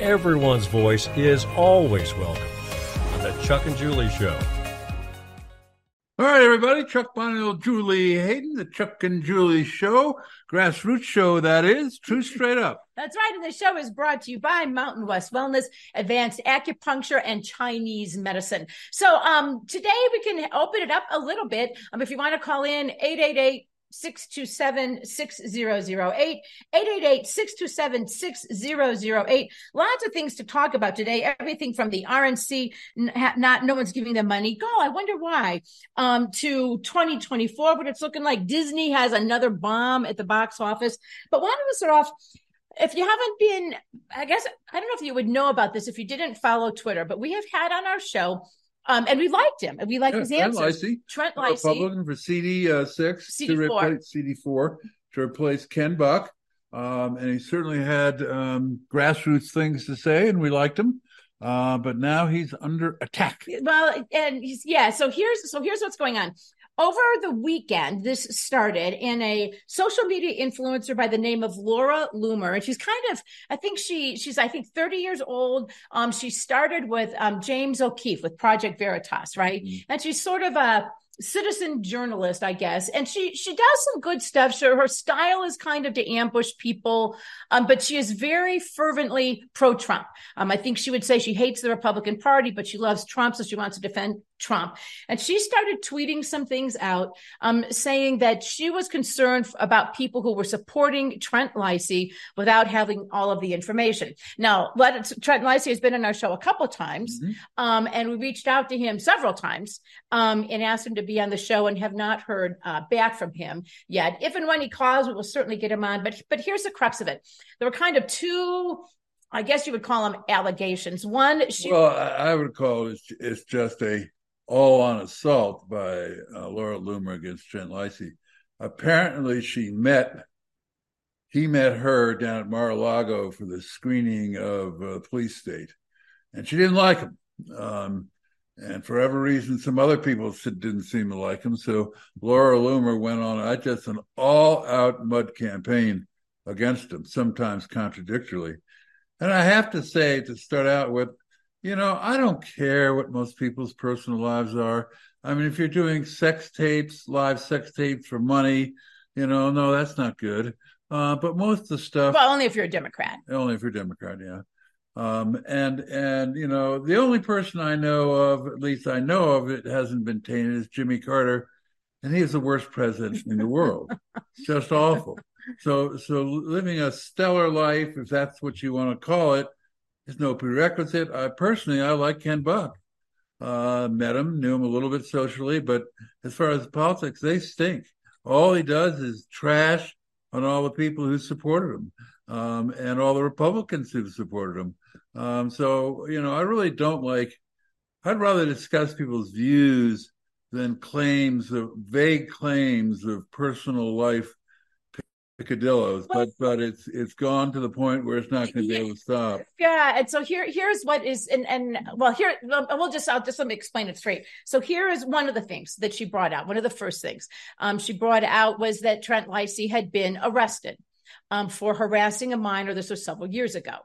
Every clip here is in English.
Everyone's voice is always welcome on the Chuck and Julie Show. All right, everybody. Chuck Bonnell, Julie Hayden, the Chuck and Julie Show, grassroots show that is, true straight up. That's right. And the show is brought to you by Mountain West Wellness, Advanced Acupuncture, and Chinese Medicine. So um, today we can open it up a little bit. Um, if you want to call in, 888 627 6008, 888 627 6008. Lots of things to talk about today. Everything from the RNC, not no one's giving them money. Go, I wonder why. Um, to 2024, but it's looking like Disney has another bomb at the box office. But why don't we start off? if you haven't been, I guess, I don't know if you would know about this if you didn't follow Twitter, but we have had on our show um, and we liked him, and we liked Yeah, his Trent answers. Trent a Leisy. Republican for CD uh, six to CD4. replace CD four to replace Ken Buck, um, and he certainly had um, grassroots things to say, and we liked him. Uh, but now he's under attack. Well, and he's, yeah. So here's so here's what's going on. Over the weekend, this started in a social media influencer by the name of Laura Loomer, and she's kind of, I think she she's I think 30 years old. Um, she started with um, James O'Keefe with Project Veritas, right? And she's sort of a citizen journalist, I guess, and she she does some good stuff. Sure, her style is kind of to ambush people, um, but she is very fervently pro-Trump. Um, I think she would say she hates the Republican Party, but she loves Trump, so she wants to defend Trump. And she started tweeting some things out, um, saying that she was concerned about people who were supporting Trent Leisy without having all of the information. Now, let Trent Leisy has been on our show a couple times, Mhm. um, and we reached out to him several times um, and asked him to be on the show, and have not heard uh, back from him yet. If and when he calls, we will certainly get him on. But but here's the crux of it: there were kind of two. I guess you would call them allegations. One, she Well, I, would call it it's just a all-on assault by uh, Laura Loomer against Trent Leisy. Apparently, she met he met her down at Mar-a-Lago for the screening of uh, Police State, and she didn't like him. Um, and for whatever reason, some other people didn't seem to like him. So Laura Loomer went on I just an all-out mud campaign against him, sometimes contradictorily. And I have to say, to start out with, you know, I don't care what most people's personal lives are. I mean, if you're doing sex tapes, live sex tapes for money, you know, no, that's not good. Uh, but most of the stuff, well, only if you're a Democrat. only if you're Democrat, yeah. Um, and and you know, the only person I know of, at least I know of, it hasn't been tainted, is Jimmy Carter, and he is the worst president in the world. Just awful. So so living a stellar life, if that's what you want to call it, is no prerequisite. I personally I like Ken Buck. Uh, met him, knew him a little bit socially, but as far as politics, they stink. All he does is trash on all the people who supported him um, and all the Republicans who supported him. Um, so, you know, I really don't like, I'd rather discuss people's views than claims of vague claims of personal life picadillos. Well- but, but it's, it's gone to the point where it's not going to be able to stop. Yeah, and so here, here's what is, and and well, here well, we'll just, I'll just let me explain it straight. So here is one of the things that she brought out. One of the first things um, she brought out was that Trent Leisy had been arrested um, for harassing a minor. This was several years ago.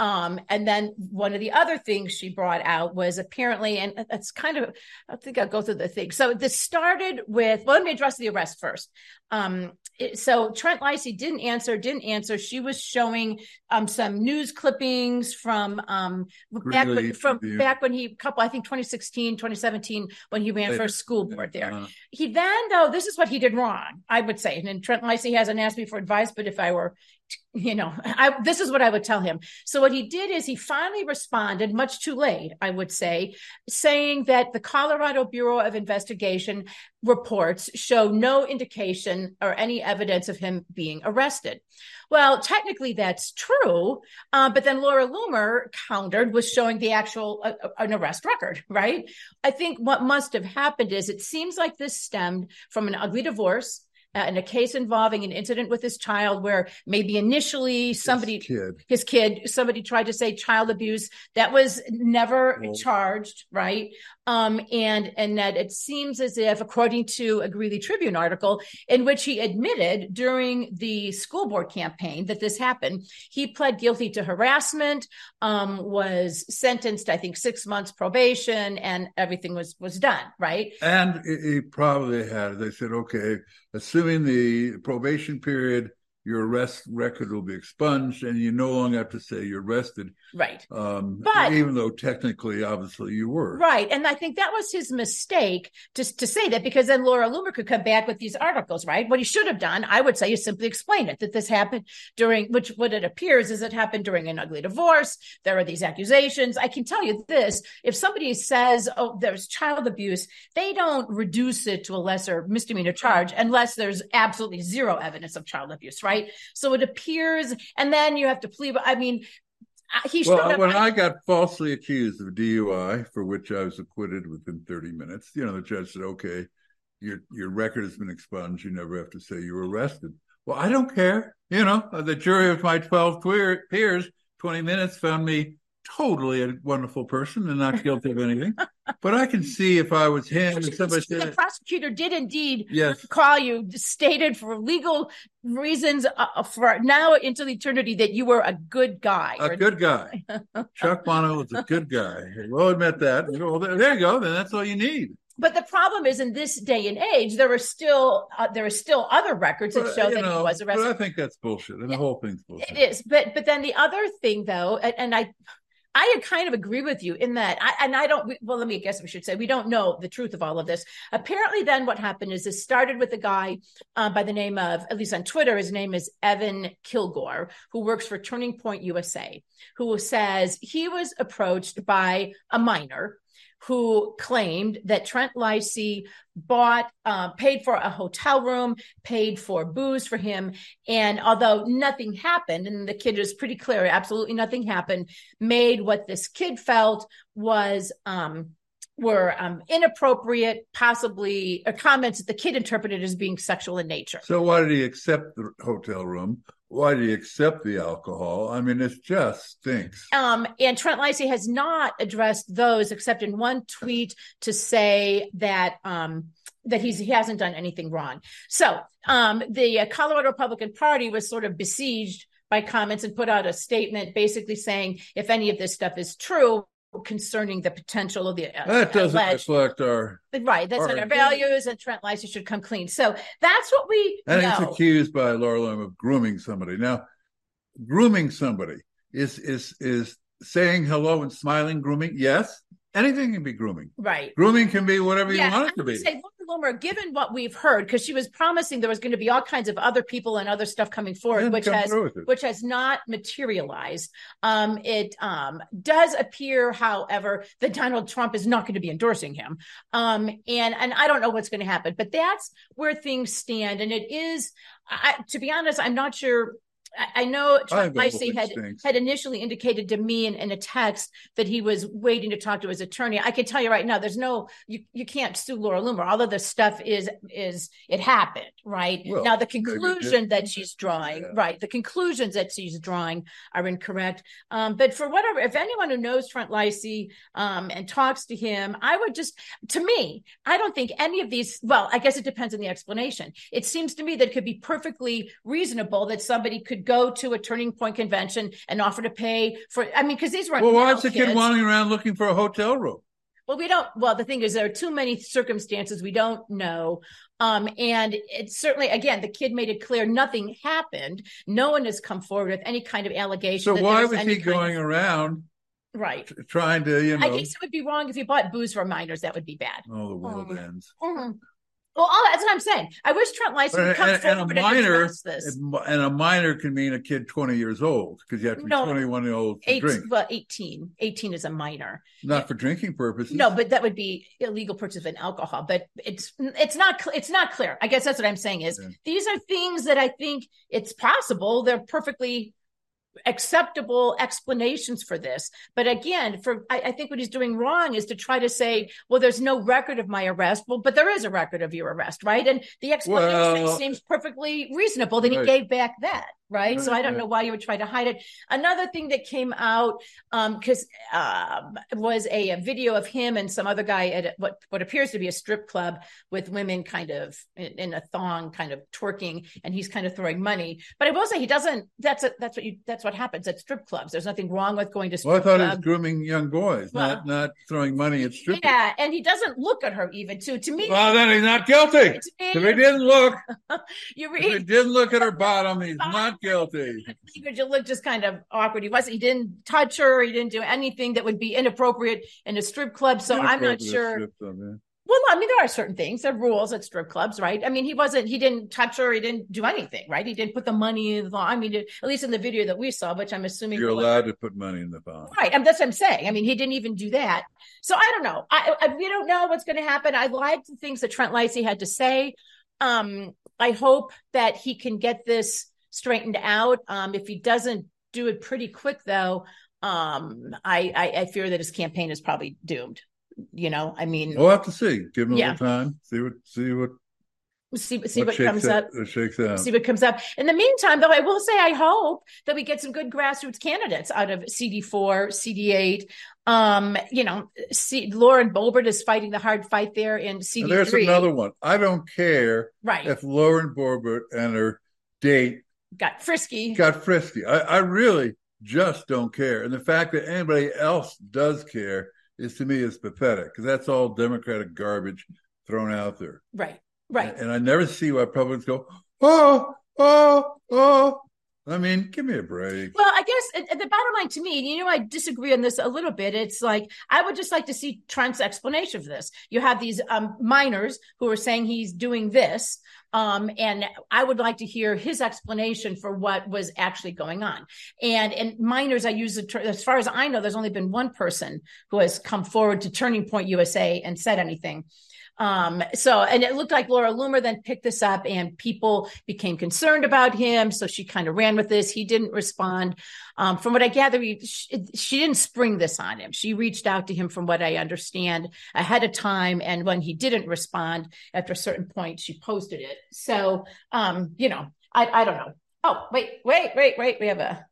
Um, and then one of the other things she brought out was apparently, and it's kind of, I think I'll go through the thing. So this started with, well, let me address the arrest first. Um, it- so Trent Leisy didn't answer, didn't answer. She was showing um, some news clippings from um, back when, from back when he couple, I think 2016, 2017, when he ran for Later. school board there. Uh, He then, though, this is what he did wrong, I would say. And Trent Leisy hasn't asked me for advice, but if I were you know, I, this is what I would tell him. So what he did is he finally responded, much too late, I would say, saying that the Colorado Bureau of Investigation reports show no indication or any evidence of him being arrested. Well, technically that's true, uh, but then Laura Loomer countered with showing the actual uh, uh, an arrest record, right? I think what must have happened is it seems like this stemmed from an ugly divorce uh, in a case involving an incident with his child where maybe initially somebody his kid, his kid somebody tried to say child abuse that was never well, charged right um, and and that it seems as if, according to a Greeley Tribune article, in which he admitted during the school board campaign that this happened, he pled guilty to harassment, um, was sentenced, I think, six months probation, and everything was was done right. And he probably had. They said, okay, assuming the probation period your arrest record will be expunged and you no longer have to say you're arrested. Right. Um, but even though technically, obviously, you were. Right. And I think that was his mistake to, to say that because then Laura Loomer could come back with these articles, right? What he should have done, I would say, is simply explain it that this happened during, which what it appears is it happened during an ugly divorce. There are these accusations. I can tell you this if somebody says, oh, there's child abuse, they don't reduce it to a lesser misdemeanor charge unless there's absolutely zero evidence of child abuse, right? right? So it appears, and then you have to plead. I mean, he well, when I, I got falsely accused of DUI, for which I was acquitted within 30 minutes, you know, the judge said, "Okay, your your record has been expunged. You never have to say you were arrested." Well, I don't care. You know, the jury of my 12 peers, 20 minutes, found me totally a wonderful person and not guilty of anything. but I can see if I was him and somebody said, the prosecutor did indeed yes. call you, stated for legal reasons uh, uh for now into eternity that you were a good guy. A good guy. Chuck Bonnell was a good guy. We'll admit that. Well, there you go. Then that's all you need. But the problem is, in this day and age, there are still uh, there are still other records that show that know, he was arrested. But I think that's bullshit, and the whole thing's bullshit. It is, but but then the other thing, though, and, and I I kind of agree with you in that, I, and I don't. Well, let me guess. We should say we don't know the truth of all of this. Apparently, then what happened is this started with a guy uh, by the name of, at least on Twitter, his name is Evan Kilgore, who works for Turning Point USA, who says he was approached by a minor who claimed that Trent Leisy bought, uh, paid for a hotel room, paid for booze for him. And although nothing happened, and the kid was pretty clear, absolutely nothing happened, made what this kid felt was, um, were um, inappropriate, possibly uh, comments that the kid interpreted as being sexual in nature. So, why did he accept the hotel room? why did he accept the alcohol? I mean, it just stinks. Um, and Trent Leisy has not addressed those except in one tweet to say that um, that he's he hasn't done anything wrong. So um, the Colorado Republican Party was sort of besieged by comments and put out a statement basically saying if any of this stuff is true, concerning the potential of the uh, that doesn't alleged, reflect our right that's our, our values and trent leisy should come clean. So that's what we and know. he's accused by laura Loomer of grooming somebody. Now grooming somebody is is is saying hello and smiling grooming yes. Anything can be grooming. Right. Grooming can be whatever yeah, you want it to be. say, Loomer, given what we've heard, because she was promising there was going to be all kinds of other people and other stuff coming forward, which has which has not materialized. Um, it um, does appear, however, that Donald Trump is not going to be endorsing him, um, and and I don't know what's going to happen, but that's where things stand, and it is. I, to be honest, I'm not sure I know Trent Leisy had had initially indicated to me in, in, a text that he was waiting to talk to his attorney. I can tell you right now, there's no you you can't sue Laura Loomer. All of the stuff is is it happened, right? Well, now the conclusion that she's drawing, yeah. right? The conclusions that she's drawing are incorrect. Um, but for whatever, if anyone who knows Trent Leisy um, and talks to him, I would just to me, I don't think any of these. Well, I guess it depends on the explanation. It seems to me that it could be perfectly reasonable that somebody could go to a turning point convention and offer to pay for i mean because these were well why is the kid wandering around looking for a hotel room? Well we don't well the thing is there are too many circumstances we don't know. Um, and it's certainly again the kid made it clear nothing happened. No one has come forward with any kind of allegation so why was, was he going of, around right. trying to you know i guess it would be wrong if you bought booze for minors. That would be bad. Oh the world um, ends. mm-hmm. Well, all that's what I'm saying. I wish Trent Leisy would come and, and forward a and minor, address this. and a minor can mean a kid 20 years old because you have to be No. 21 years old to Eight, drink, well, 18. 18 is a minor. not for drinking purposes. No, but that would be illegal purchase of an alcohol. But it's it's not it's not clear. I guess that's what I'm saying is Yeah. these are things that I think it's possible. They're perfectly acceptable explanations for this. But again, for I, I think what he's doing wrong is to try to say, well, there's no record of my arrest. Well, but there is a record of your arrest, right? And the explanation Well- seems perfectly reasonable. Then Right. he gave back that. Right. so I don't know why you would try to hide it. Another thing that came out um because um was a, a video of him and some other guy at what what appears to be a strip club with women kind of in, in a thong kind of twerking and he's kind of throwing money but i will say he doesn't that's a, that's what you that's what happens at strip clubs there's nothing wrong with going to strip Well, I thought he was grooming young boys, Well- not not throwing money at strippers. yeah and he doesn't look at her even too to me Well, then he's not guilty. to me, If he didn't look, you if he didn't look at her bottom, he's not guilty. look just kind of awkward. He wasn't. He didn't touch her. He didn't do anything that would be inappropriate in a strip club. So I'm not sure. club, yeah. Well, I mean, there are certain things, there are rules at strip clubs, right? I mean, he wasn't, he didn't touch her, he didn't do anything, right? He didn't put the money in the, I mean, at least in the video that we saw, which I'm assuming. You're allowed to put money in the phone. Right. And that's what I'm saying. I mean, he didn't even do that. So I don't know. I, I we don't know what's going to happen. I liked the things that Trent Leisy had to say. Um, I hope that he can get this straightened out. Um, if he doesn't do it pretty quick, though, um, I, I, I fear that his campaign is probably doomed. You know, I mean, We'll have to see. Give him a Yeah. little time. See what see what see see what, shakes comes up. shakes out. see what comes up. In the meantime, though, I will say I hope that we get some good grassroots candidates out of CD4, CD8. Um, you know, C- Lauren Boebert is fighting the hard fight there in And CD3. there's another one. I don't care right. if Lauren Boebert and her date Got frisky. got frisky. I, I really just don't care. And the fact that anybody else does care is to me is pathetic because that's all Democratic garbage thrown out there. right. Right. And I never see why Republicans go, oh, oh, oh. I mean, give me a break. Well, I guess the bottom line to me, you know, I disagree on this a little bit. It's like I would just like to see Trump's explanation for this. You have these um, minors who are saying he's doing this, um, and I would like to hear his explanation for what was actually going on. And and minors, I use the ter- as far as I know, there's only been one person who has come forward to Turning Point USA and said anything. Um, so, and it looked like Laura Loomer then picked this up and people became concerned about him. So she kind of ran with this. He didn't respond. Um, from what I gather, he, she, she didn't spring this on him. She reached out to him, from what I understand, ahead of time. And when he didn't respond after a certain point, she posted it. So, um, you know, I, I don't know. Oh, wait, wait, wait, wait. We have a,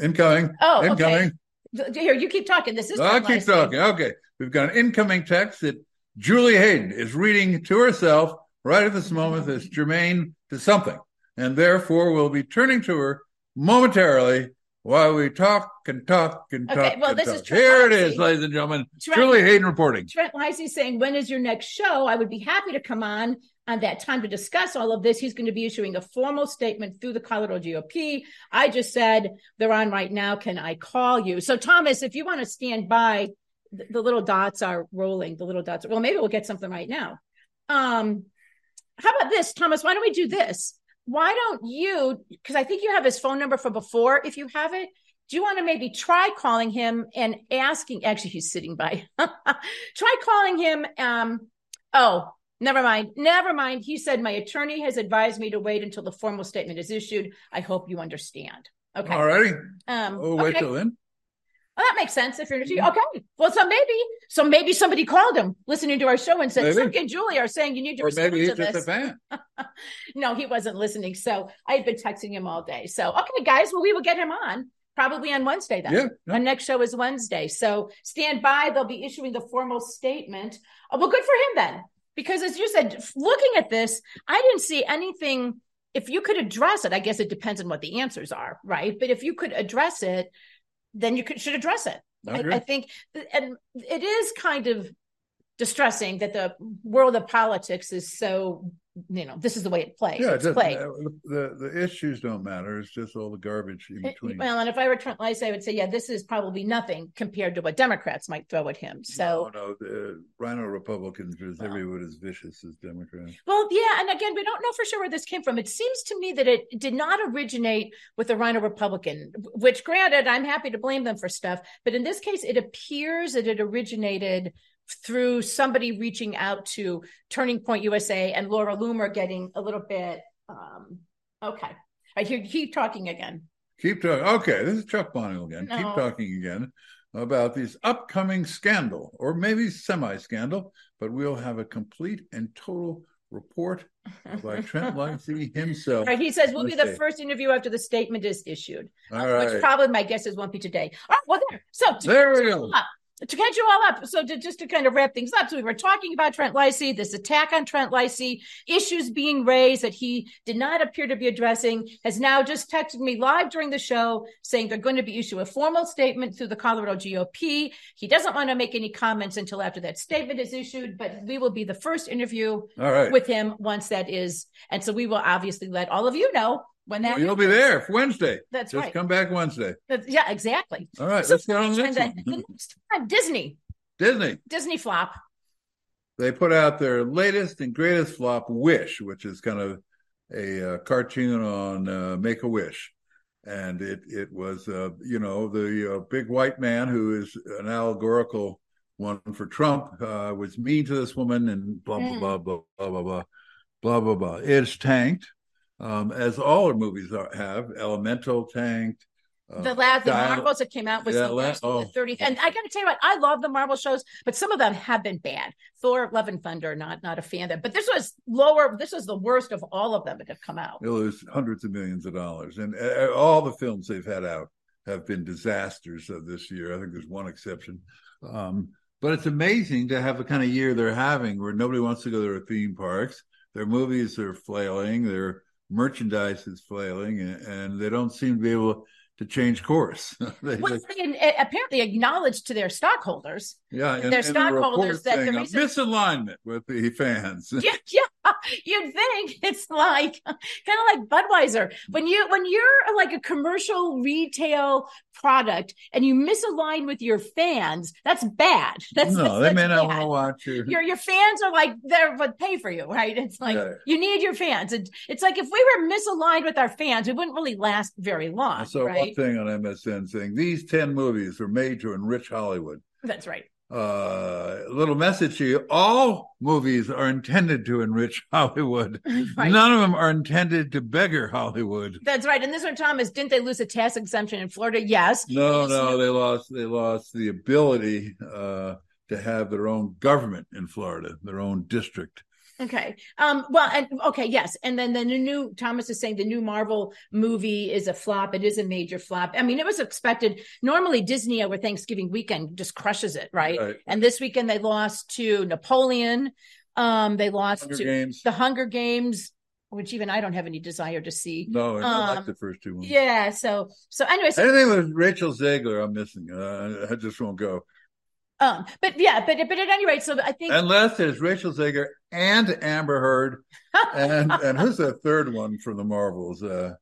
incoming. Oh, okay. incoming. here, you keep talking. This is, I'll keep talking. Okay. We've got an incoming text that Julie Hayden is reading to herself right at this moment that's germane to something. And therefore, we'll be turning to her momentarily while we talk and talk and talk. Okay, well, and this talk. is Trent Here it is, ladies and gentlemen. Trent- Julie Hayden reporting. Trent Leisy saying, when is your next show? I would be happy to come on on that time to discuss all of this. He's going to be issuing a formal statement through the Colorado GOP. I just said they're on right now. Can I call you? So, Thomas, if you want to stand by, the, the little dots are rolling. The little dots. Are, well, maybe we'll get something right now. Um, how about this, Thomas? Why don't we do this? Why don't you? Because I think you have his phone number from before. If you have it, do you want to maybe try calling him and asking? Actually, he's sitting by. try calling him. Um, oh, never mind. Never mind. He said, My attorney has advised me to wait until the formal statement is issued. I hope you understand. Okay. All righty. Um, Oh, wait okay. till then. Well, that makes sense if you're mm-hmm. okay. Well, so maybe, so maybe somebody called him listening to our show and said, Maybe. And Julie are saying you need to Or respond maybe to just this. a fan. no, he wasn't listening. So I had been texting him all day. So, okay, guys, well, we will get him on probably on Wednesday then. Yeah, yeah. Our next show is Wednesday. So stand by. They'll be issuing the formal statement. Oh, well, good for him then. Because as you said, looking at this, I didn't see anything. If you could address it, I guess it depends on what the answers are, right? But if you could address it, then you could, should address it. I I. I think, and it is kind of distressing that the world of politics is so you know, this is the way it plays. Yeah, it's played. the the issues don't matter. It's just all the garbage in eh, between. Well, and if I were Trent Leisy, I would say, yeah, this is probably nothing compared to what Democrats might throw at him. So, no, no, the RINO Republicans are Well. every bit as vicious as Democrats. well, yeah, and again, we don't know for sure where this came from. It seems to me that it did not originate with the RINO Republican, which, granted, I'm happy to blame them for stuff, but in this case, it appears that it originated through somebody reaching out to Turning Point USA and Laura Loomer getting a little bit. Um, okay, I hear keep talking again. Keep talking. Okay, this is Chuck Bonnell again. No. Keep talking again about this upcoming scandal, or maybe semi-scandal, but we'll have a complete and total report by Trent Leisy himself. Right, he says we'll be the first interview after the statement is issued. All uh, Which probably my guess is won't be today. Oh, well, there. So to There we go. up- to catch you all up, so to, just to kind of wrap things up, so we were talking about Trent Leisy, this attack on Trent Leisy, issues being raised that he did not appear to be addressing, has now just texted me live during the show saying they're going to be issue a formal statement through the Colorado GOP. He doesn't want to make any comments until after that statement is issued, but we will be the first interview All right. with him once that is, and so we will obviously let all of you know when that well, you'll be there Wednesday. That's Just right. Come back Wednesday. That's, yeah, exactly. All right, so, let's get on the next, one. The next time, Disney. Disney. Disney flop. They put out their latest and greatest flop, Wish, which is kind of a uh, cartoon on uh, Make a Wish, and it it was uh, you know the uh, big white man who is an allegorical one for Trump uh, was mean to this woman and blah blah mm. blah blah blah blah blah blah blah. It's tanked um, as all our movies are, have. Elemental tanked. Uh, The last the Marvels that came out was Yeah, the la- worst oh. the 30th. And I got to tell you what, I love the Marvel shows, but some of them have been bad. Thor, Love and Thunder, not not a fan of them. But this was lower. This was the worst of all of them that have come out. It was hundreds of millions of dollars, and uh, all the films they've had out have been disasters of this year. I think there's one exception, um, but it's amazing to have the kind of year they're having, where nobody wants to go to their theme parks. Their movies are flailing, their merchandise is flailing, and, and they don't seem to be able to change course. They Well, just- they apparently acknowledged to their stockholders. yeah, and, their and stockholders report that the saying reason- misalignment with the fans. Yeah, yeah. You'd think it's like kind of like Budweiser when you when you're like a commercial retail product and you misalign with your fans. That's bad. That's no, that's, they may not want to watch your. your your fans are like they're what pay for you, right? It's like Yeah. you need your fans. And it's like if we were misaligned with our fans, we wouldn't really last very long, So saw one thing on MSN saying these 10 movies are made to enrich Hollywood. That's right. Uh, little message to you all movies are intended to enrich Hollywood. Right. None of them are intended to beggar Hollywood. That's right. And this one, Thomas, didn't they lose a tax exemption in Florida? Yes. No, no, they lost they lost the ability uh, to have their own government in Florida, their own district. Okay. Um, well, and okay, yes. And then the new Thomas is saying the new Marvel movie is a flop. It is a major flop. I mean, it was expected. Normally Disney over Thanksgiving weekend just crushes it, right? Right. And this weekend they lost to Napoleon. Um, they lost Hunger to Games. the Hunger Games, which even I don't have any desire to see. No, I like Um, the first two ones. Yeah. So, so anyways, Anything with Rachel Zegler, I'm missing. Uh, I just won't go. Um, but yeah, but, but at any rate, so I think Unless there's Rachel Zegler and Amber Heard, and and who's the third one from the Marvels? Uh,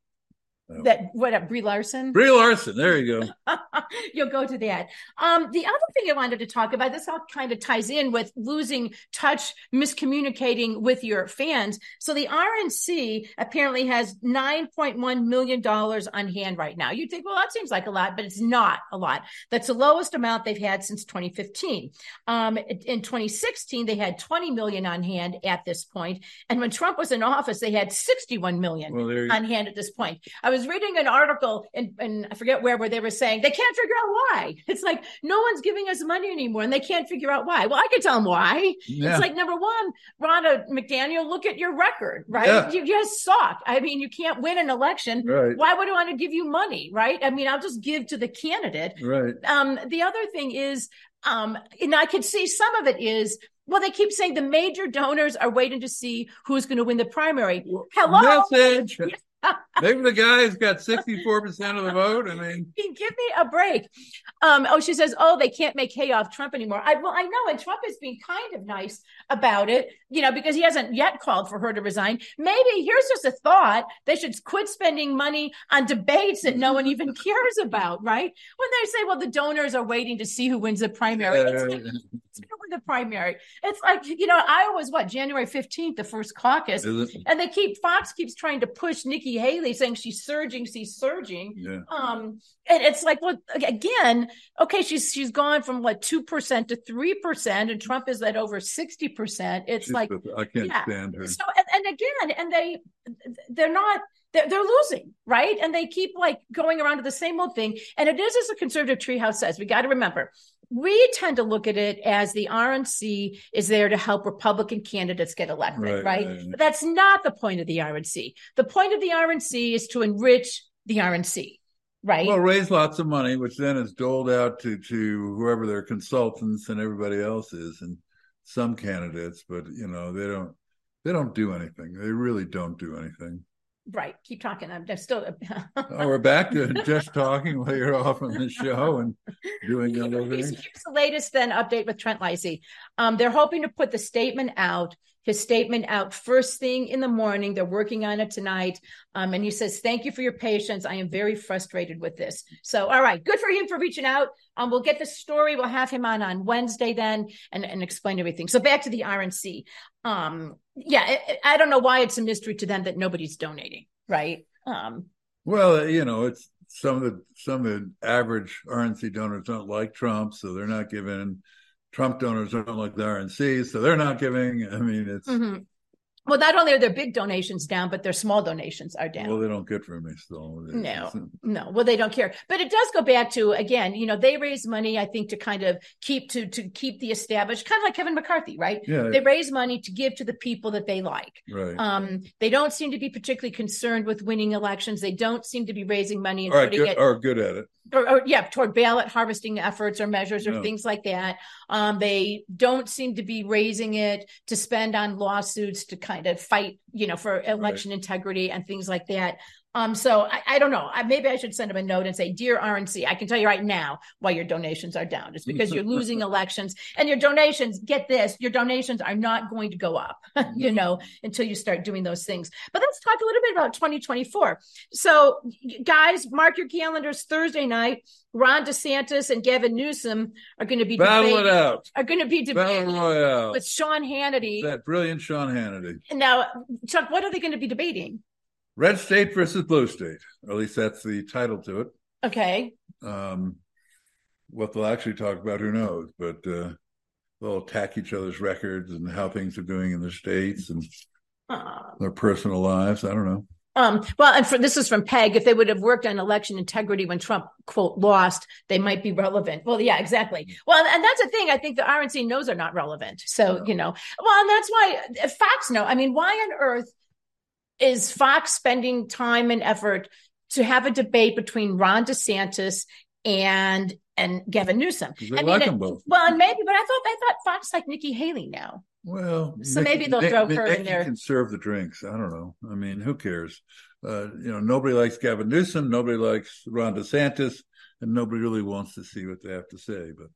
that what, up, Brie Larson? Brie Larson. There you go. You'll go to that. Um, the other thing I wanted to talk about, this all kind of ties in with losing touch, miscommunicating with your fans. So the RNC apparently has $9.1 million on hand right now. You'd think, well, that seems like a lot, but it's not a lot. That's the lowest amount they've had since 2015. Um, in 2016, they had 20 million on hand at this point. And when Trump was in office, they had 61 million Well, on hand at this point. I was reading an article and, and I forget where where they were saying they can't figure out why. It's like no one's giving us money anymore and they can't figure out why. Well, I can tell them why. Yeah. It's like number one, Ronna McDaniel, look at your record, right? Yeah. You just suck. I mean, you can't win an election. Right. Why would I want to give you money, right? I mean, I'll just give to the candidate. Right. Um, the other thing is, um, and I could see some of it is, well, they keep saying the major donors are waiting to see who's going to win the primary. Hello. Message. Maybe the guy has got 64% of the vote. I mean, give me a break. Um, oh, she says, oh, they can't make hay off Trump anymore. I, well, I know, and Trump is being kind of nice about it, you know, because he hasn't yet called for her to resign. Maybe here's just a thought: they should quit spending money on debates that no one even cares about, right? When they say, well, the donors are waiting to see who wins the primary. It's like, it's win the primary. It's like, you know, Iowa was what, January 15th, the first caucus. And they keep, Fox keeps trying to push Nikki Haley saying she's surging, she's surging. Yeah. Um, and it's like, well, again, okay, she's she's gone from what two percent to three percent, and Trump is at over sixty percent. It's She's like I can't yeah. stand her. so, and, and again, and they they're not they're, they're losing, right? And they keep like going around to the same old thing. And it is as the conservative treehouse says. We got to remember. We tend to look at it as the RNC is there to help Republican candidates get elected, Right, right? right. But that's not the point of the RNC. The point of the RNC is to enrich the RNC, right? Well, raise lots of money, which then is doled out to to whoever their consultants and everybody else is, and some candidates. But you know, they don't they don't do anything. They really don't do anything. Right. Keep talking. I'm just still. Oh, we're back to just talking while you're off on the show and doing other things. here's the latest then update with Trent Leisy. Um, they're hoping to put the statement out, his statement out first thing in the morning. They're working on it tonight. Um, and he says, Thank you for your patience. I am very frustrated with this. So, all right, good for him for reaching out. Um, we'll get the story. We'll have him on on Wednesday then and, and explain everything. So, back to the RNC. Um, yeah, I, don't know why it's a mystery to them that nobody's donating, right? Um, Well, you know, it's some of the some of the average RNC donors don't like Trump, so they're not giving. Trump donors don't like the RNC, so they're not giving. I mean, it's mhm. Well, not only are their big donations down, but their small donations are down. well, they don't get from me still. No, no. Well, they don't care. But it does go back to again, you know, they raise money, I think, to kind of keep to to keep the established, kind of like Kevin McCarthy, right? Yeah, They raise money to give to the people that they like. right. Um, they don't seem to be particularly concerned with winning elections. They don't seem to be raising money and right, putting good, it are good at it. or, or yeah, toward ballot harvesting efforts or measures or No. things like that. Um, they don't seem to be raising it to spend on lawsuits to kind of fight, you know, for election integrity and things like that. Um, so I, I don't know. I, maybe I should send them a note and say, "Dear RNC, I can tell you right now why your donations are down. It's because you're losing elections, and your donations. Get this: your donations are not going to go up, you know, until you start doing those things. But let's talk a little bit about 2024. So, guys, mark your calendars. Thursday night, Ron DeSantis and Gavin Newsom are going to be Battle debating, it out. are going to be debating with Sean Hannity. That brilliant Sean Hannity. Now, Chuck, what are they going to be debating? Red State versus Blue State. Or at least that's the title to it. Okay. Um, what they'll actually talk about, who knows? But uh, they'll attack each other's records and how things are doing in the states and Uh, their personal lives. I don't know. Um, well, and for, this is from Peg. If they would have worked on election integrity when Trump quote lost, they might be relevant. Well, yeah, exactly. Well, and that's the thing. I think the RNC knows are not relevant. So you know, well, and that's why uh, Fox know. I mean, why on earth is Fox spending time and effort to have a debate between Ron DeSantis and and Gavin Newsom? they I mean, like it- them both. well, and maybe, but I thought I thought Fox like Nikki Haley now. Well, So maybe they'll throw her in Nikki there. Can serve the drinks. I don't know. I mean, who cares? Uh, you know, nobody likes Gavin Newsom. Nobody likes Ron DeSantis, and nobody really wants to see what they have to say. But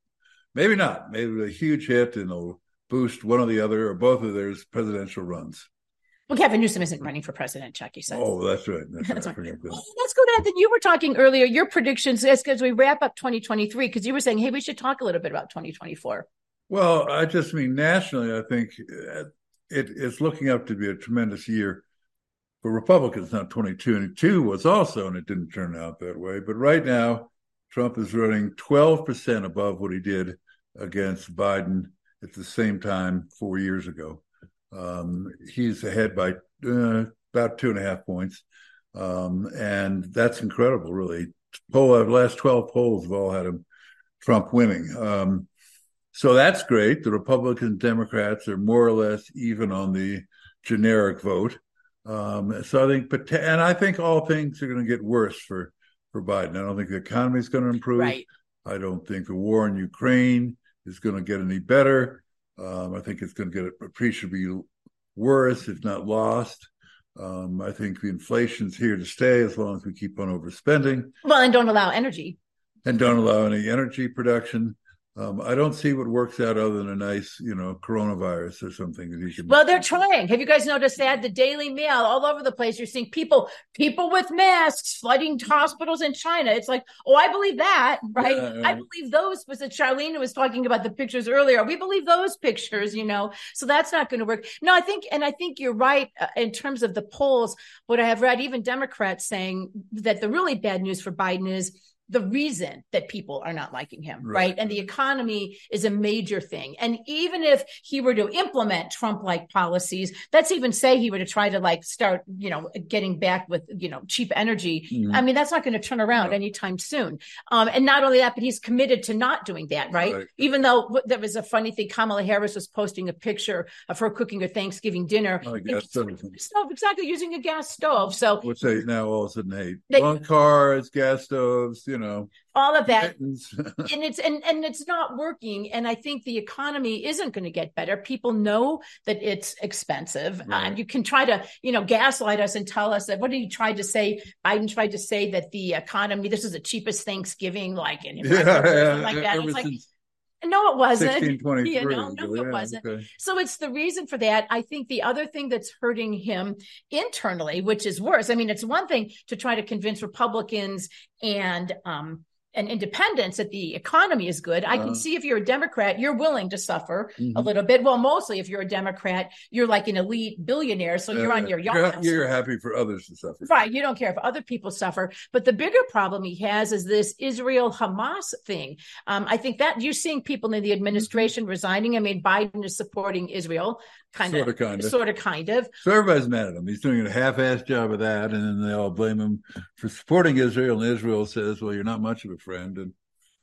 maybe not. Maybe a huge hit and it'll boost one or the other or both of their presidential runs. Well, Gavin Newsom isn't running for president, Chuck. You said. Oh, that's right. That's, That's right. Right. let's go to. Then you were talking earlier, your predictions as, we wrap up 2023, because you were saying, hey, we should talk a little bit about 2024. Well, I just mean nationally, I think uh, it, it's looking up to be a tremendous year for Republicans. Now, 2022 was also, and it didn't turn out that way. But right now, Trump is running 12% above what he did against Biden at the same time four years ago. Um, he's ahead by uh, about two and a half points. Um, and that's incredible, really. Poll, the last 12 polls have all had him Trump winning. Um, so that's great. The Republicans and Democrats are more or less even on the generic vote. Um, so I think, and I think all things are going to get worse for for Biden. I don't think the economy is going to improve. Right. I don't think the war in Ukraine is going to get any better. Um, I think it's going to get appreciably worse, if not lost. Um, I think the inflation's here to stay as long as we keep on overspending. Well, and don't allow energy. And don't allow any energy production. Um, I don't see what works out other than a nice, you know, coronavirus or something that you can. Well, they're trying. Have you guys noticed they had the Daily Mail all over the place? You're seeing people, people with masks flooding hospitals in China. It's like, oh, I believe that, right? Yeah, I believe those. Was it Charlene was talking about the pictures earlier? We believe those pictures, you know. So that's not going to work. No, I think, and I think you're right uh, in terms of the polls. What I have read, even Democrats saying that the really bad news for Biden is the reason that people are not liking him, right. right. And the economy is a major thing. And even if he were to implement Trump like policies, let's even say he were to try to like start, you know, getting back with, you know, cheap energy. Mm-hmm. I mean, that's not going to turn around no. anytime soon. Um, and not only that, but he's committed to not doing that, right? right? Even though there was a funny thing, Kamala Harris was posting a picture of her cooking a Thanksgiving dinner. Oh, gas stove. exactly, using a gas stove. So, let's now all of a sudden, hey, they, long cars, gas stoves, you know all of that. and it's and and it's not working. And i think the economy isn't going to get better. People know that it's expensive. Uh, right. and you can try to you know gaslight us and tell us that what did he try to say? Biden tried to say that the economy this is the cheapest thanksgiving like in yeah, yeah, like that. It's like no, it wasn't. You know, no, it wasn't. Okay. So it's the reason for that. I think the other thing that's hurting him internally, which is worse. I mean, it's one thing to try to convince Republicans and um, and independence that the economy is good. I can uh, see if you're a Democrat, you're willing to suffer mm-hmm. a little bit. Well, mostly if you're a Democrat, you're like an elite billionaire, so you're uh, on your yacht. You're, you're, happy for others to suffer, right? You don't care if other people suffer. But the bigger problem he has is this Israel Hamas thing. Um, I think that you're seeing people in the administration mm-hmm. resigning. I mean, Biden is supporting Israel kind sort of, kind of, sort of, kind of. So everybody's mad at him. He's doing a half-assed job of that, and then they all blame him for supporting Israel. And Israel says, "Well, you're not much of a friend." And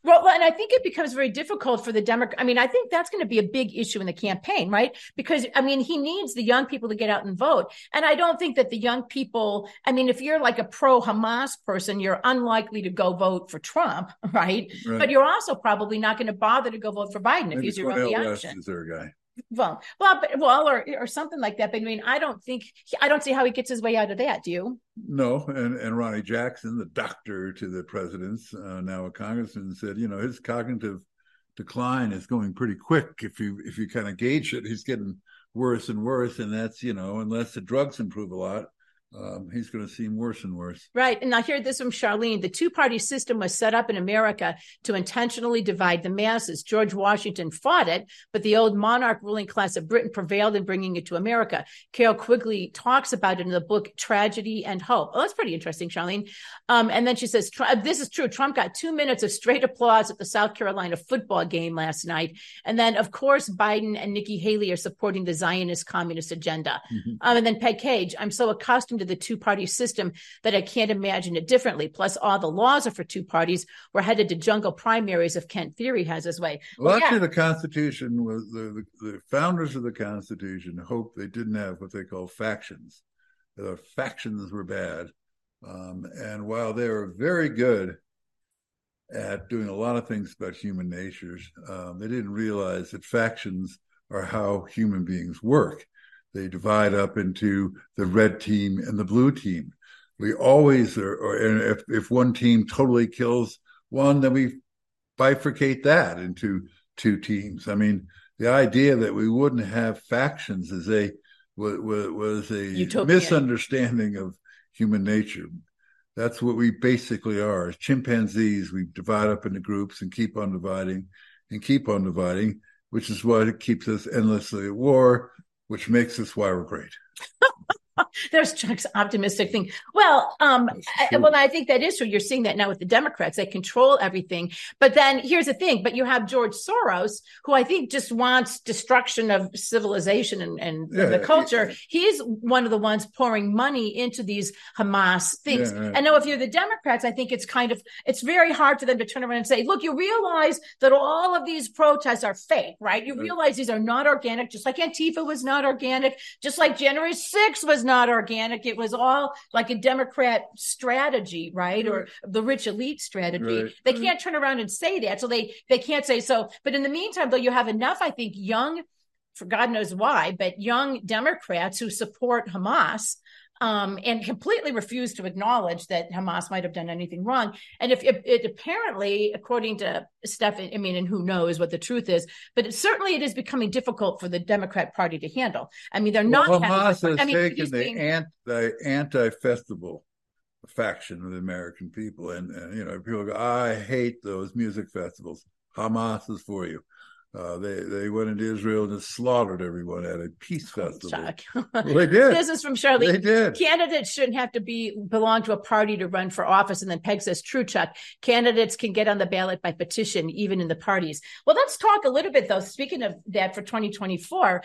well, and I think it becomes very difficult for the Democrat. I mean, I think that's going to be a big issue in the campaign, right? Because I mean, he needs the young people to get out and vote, and I don't think that the young people. I mean, if you're like a pro-Hamas person, you're unlikely to go vote for Trump, right? right. But you're also probably not going to bother to go vote for Biden if he's your only option. Is their guy? Well, well, well, or or something like that. But I mean, I don't think I don't see how he gets his way out of that. Do you? No, and and Ronny Jackson, the doctor to the president's uh, now a congressman, said, you know, his cognitive decline is going pretty quick. If you if you kind of gauge it, he's getting worse and worse, and that's you know, unless the drugs improve a lot, um, he's going to seem worse and worse. Right. And I hear this from Charlene. The two party system was set up in America to intentionally divide the masses. George Washington fought it, but the old monarch ruling class of Britain prevailed in bringing it to America. Carroll Quigley talks about it in the book Tragedy and Hope. Oh, that's pretty interesting, Charlene. Um, and then she says, This is true. Trump got two minutes of straight applause at the South Carolina football game last night. And then, of course, Biden and Nikki Haley are supporting the Zionist communist agenda. Mm-hmm. Um, and then Peg Cage, I'm so accustomed to the two party system that I can't imagine it differently. Plus, all the laws are for two parties. We're headed to jungle primaries if Kent Thiry has his way. Well, well actually, yeah. the Constitution was the, the, the, founders of the Constitution hoped they didn't have what they call factions. The factions were bad. Um, and while they were very good at doing a lot of things about human natures, um, they didn't realize that factions are how human beings work. They divide up into the red team and the blue team. We always are, or, and if, if one team totally kills one, then we bifurcate that into two teams. I mean, the idea that we wouldn't have factions is a was, was a Utopian. misunderstanding of human nature. That's what we basically are. As chimpanzees, we divide up into groups and keep on dividing and keep on dividing, which is what it keeps us endlessly at war, which makes us why we're great. There's Chuck's optimistic thing. Well, um, I, well, I think that is true. You're seeing that now with the Democrats; they control everything. But then here's the thing: but you have George Soros, who I think just wants destruction of civilization and, and yeah, the culture. Yeah. He's one of the ones pouring money into these Hamas things. Yeah, and now, if you're the Democrats, I think it's kind of it's very hard for them to turn around and say, "Look, you realize that all of these protests are fake, right? You realize these are not organic, just like Antifa was not organic, just like January 6th was not." Organic. It was all like a Democrat strategy, right? Or mm-hmm. the rich elite strategy. Right. They mm-hmm. can't turn around and say that. So they, they can't say so. But in the meantime, though, you have enough, I think, young, for God knows why, but young Democrats who support Hamas um, and completely refused to acknowledge that Hamas might have done anything wrong. And if it, it apparently, according to Steph, I mean, and who knows what the truth is, but it, certainly it is becoming difficult for the Democrat Party to handle. I mean, they're not. Well, Hamas having, has I mean, taken the being, anti anti festival faction of the American people, and, and you know, people go, "I hate those music festivals." Hamas is for you. Uh, they they went into Israel and just slaughtered everyone at a peace festival. Well, they did. This is from Charlie. They did. Candidates shouldn't have to be belong to a party to run for office. And then Peg says, "True, Chuck. Candidates can get on the ballot by petition, even in the parties." Well, let's talk a little bit though. Speaking of that, for 2024,